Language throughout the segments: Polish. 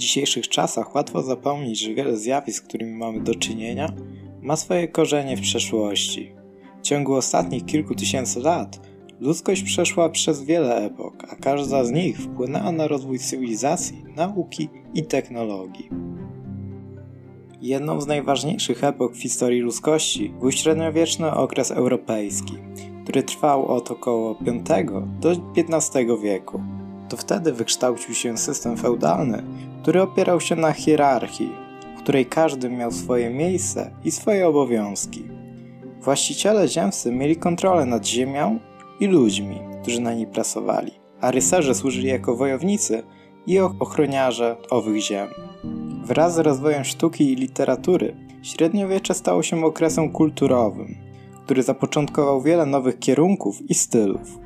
dzisiejszych czasach łatwo zapomnieć, że wiele zjawisk, z którymi mamy do czynienia, ma swoje korzenie w przeszłości. W ciągu ostatnich kilku tysięcy lat ludzkość przeszła przez wiele epok, a każda z nich wpłynęła na rozwój cywilizacji, nauki i technologii. Jedną z najważniejszych epok w historii ludzkości był średniowieczny okres europejski, który trwał od około V do XV wieku. To wtedy wykształcił się system feudalny, który opierał się na hierarchii, w której każdy miał swoje miejsce i swoje obowiązki. Właściciele ziemscy mieli kontrolę nad ziemią i ludźmi, którzy na niej pracowali, a rycerze służyli jako wojownicy i ochroniarze owych ziem. Wraz z rozwojem sztuki i literatury, średniowiecze stało się okresem kulturowym, który zapoczątkował wiele nowych kierunków i stylów.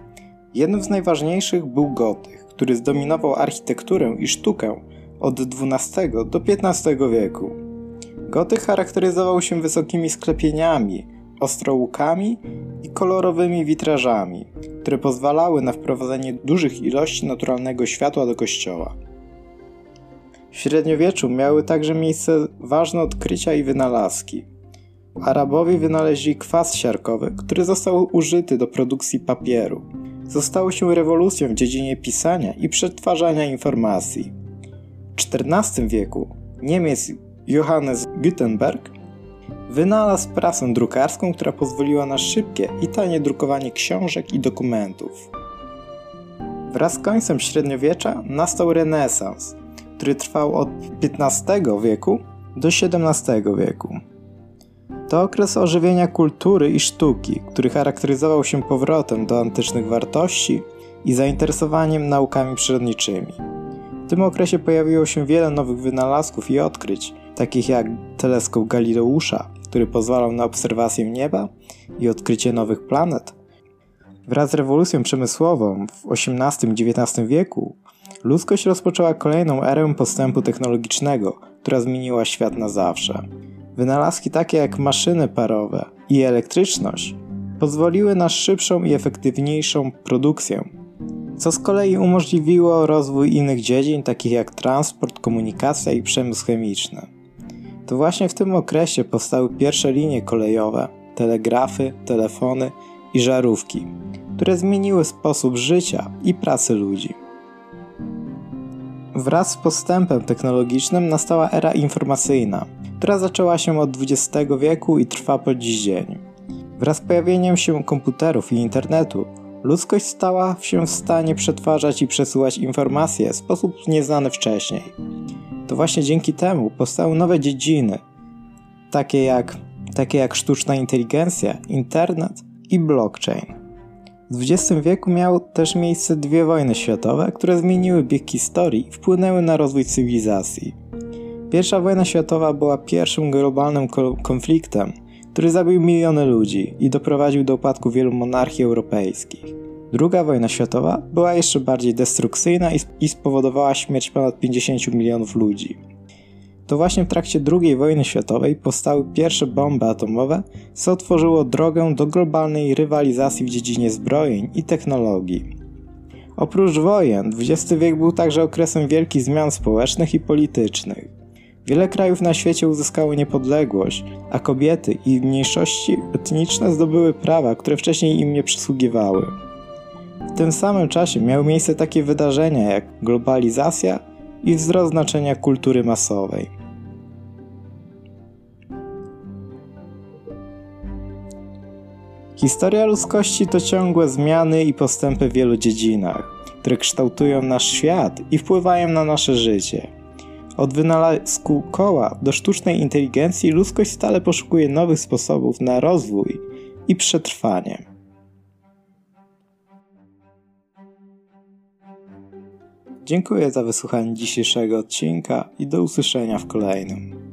Jednym z najważniejszych był gotych, który zdominował architekturę i sztukę od XII do XV wieku. Gotyk charakteryzował się wysokimi sklepieniami, ostrołukami i kolorowymi witrażami, które pozwalały na wprowadzenie dużych ilości naturalnego światła do kościoła. W średniowieczu miały także miejsce ważne odkrycia i wynalazki. Arabowie wynaleźli kwas siarkowy, który został użyty do produkcji papieru. Zostało się rewolucją w dziedzinie pisania i przetwarzania informacji. XIV wieku Niemiec Johannes Gutenberg wynalazł prasę drukarską, która pozwoliła na szybkie i tanie drukowanie książek i dokumentów. Wraz z końcem średniowiecza nastał renesans, który trwał od XV wieku do XVII wieku. To okres ożywienia kultury i sztuki, który charakteryzował się powrotem do antycznych wartości i zainteresowaniem naukami przyrodniczymi. W tym okresie pojawiło się wiele nowych wynalazków i odkryć, takich jak teleskop Galileusza, który pozwalał na obserwację nieba i odkrycie nowych planet. Wraz z rewolucją przemysłową w XVIII-XIX wieku ludzkość rozpoczęła kolejną erę postępu technologicznego, która zmieniła świat na zawsze. Wynalazki takie jak maszyny parowe i elektryczność pozwoliły na szybszą i efektywniejszą produkcję, co z kolei umożliwiło rozwój innych dziedzin takich jak transport, komunikacja i przemysł chemiczny. To właśnie w tym okresie powstały pierwsze linie kolejowe, telegrafy, telefony i żarówki, które zmieniły sposób życia i pracy ludzi. Wraz z postępem technologicznym nastała era informacyjna, która zaczęła się od XX wieku i trwa po dziś dzień. Wraz z pojawieniem się komputerów i internetu, ludzkość stała się w stanie przetwarzać i przesyłać informacje w sposób nieznany wcześniej. To właśnie dzięki temu powstały nowe dziedziny, takie jak, takie jak sztuczna inteligencja, internet i blockchain. W XX wieku miały też miejsce dwie wojny światowe, które zmieniły bieg historii i wpłynęły na rozwój cywilizacji. Pierwsza wojna światowa była pierwszym globalnym konfliktem, który zabił miliony ludzi i doprowadził do upadku wielu monarchii europejskich. Druga wojna światowa była jeszcze bardziej destrukcyjna i spowodowała śmierć ponad 50 milionów ludzi. To właśnie w trakcie II wojny światowej powstały pierwsze bomby atomowe, co otworzyło drogę do globalnej rywalizacji w dziedzinie zbrojeń i technologii. Oprócz wojen, XX wiek był także okresem wielkich zmian społecznych i politycznych. Wiele krajów na świecie uzyskało niepodległość, a kobiety i mniejszości etniczne zdobyły prawa, które wcześniej im nie przysługiwały. W tym samym czasie miały miejsce takie wydarzenia jak globalizacja i wzrost znaczenia kultury masowej. Historia ludzkości to ciągłe zmiany i postępy w wielu dziedzinach, które kształtują nasz świat i wpływają na nasze życie. Od wynalazku koła do sztucznej inteligencji ludzkość stale poszukuje nowych sposobów na rozwój i przetrwanie. Dziękuję za wysłuchanie dzisiejszego odcinka i do usłyszenia w kolejnym.